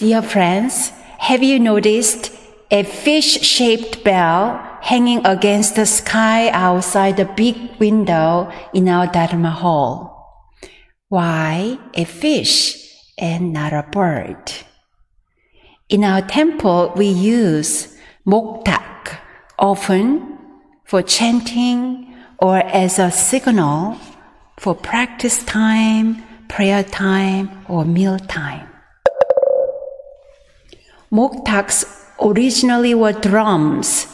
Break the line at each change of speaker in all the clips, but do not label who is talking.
Dear friends, have you noticed a fish shaped bell hanging against the sky outside the big window in our Dharma hall? Why a fish and not a bird? In our temple, we use moktak often for chanting or as a signal for practice time, prayer time, or meal time. Moktaks originally were drums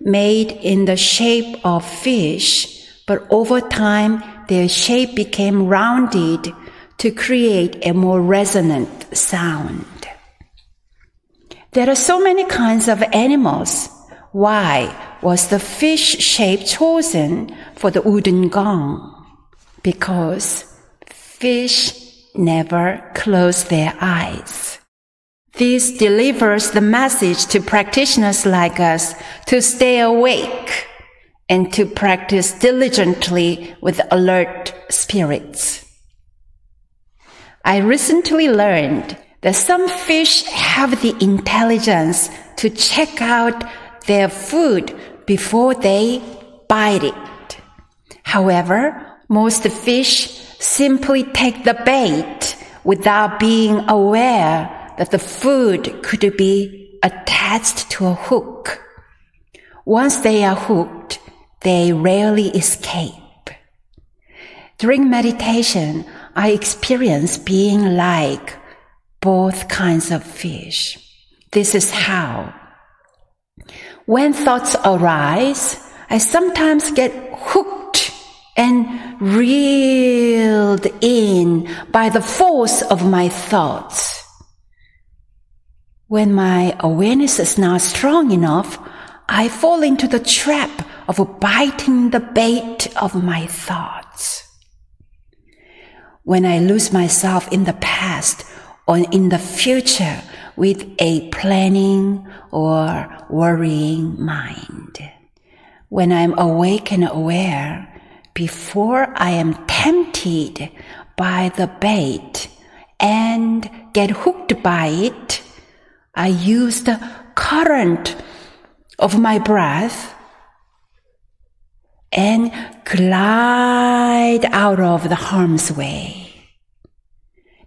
made in the shape of fish, but over time their shape became rounded to create a more resonant sound. There are so many kinds of animals. Why was the fish shape chosen for the wooden gong? Because fish never close their eyes. This delivers the message to practitioners like us to stay awake and to practice diligently with alert spirits. I recently learned that some fish have the intelligence to check out their food before they bite it. However, most fish simply take the bait without being aware that the food could be attached to a hook. Once they are hooked, they rarely escape. During meditation, I experience being like both kinds of fish. This is how. When thoughts arise, I sometimes get hooked and reeled in by the force of my thoughts. When my awareness is not strong enough, I fall into the trap of biting the bait of my thoughts. When I lose myself in the past or in the future with a planning or worrying mind. When I'm awake and aware, before I am tempted by the bait and get hooked by it, I use the current of my breath and glide out of the harm's way.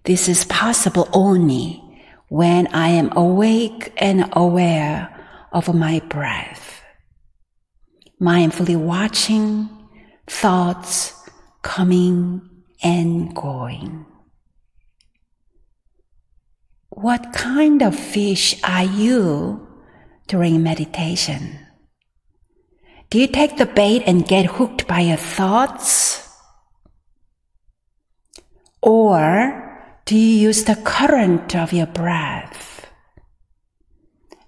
This is possible only when I am awake and aware of my breath, mindfully watching thoughts coming and going. What kind of fish are you during meditation? Do you take the bait and get hooked by your thoughts? Or do you use the current of your breath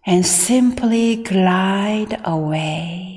and simply glide away?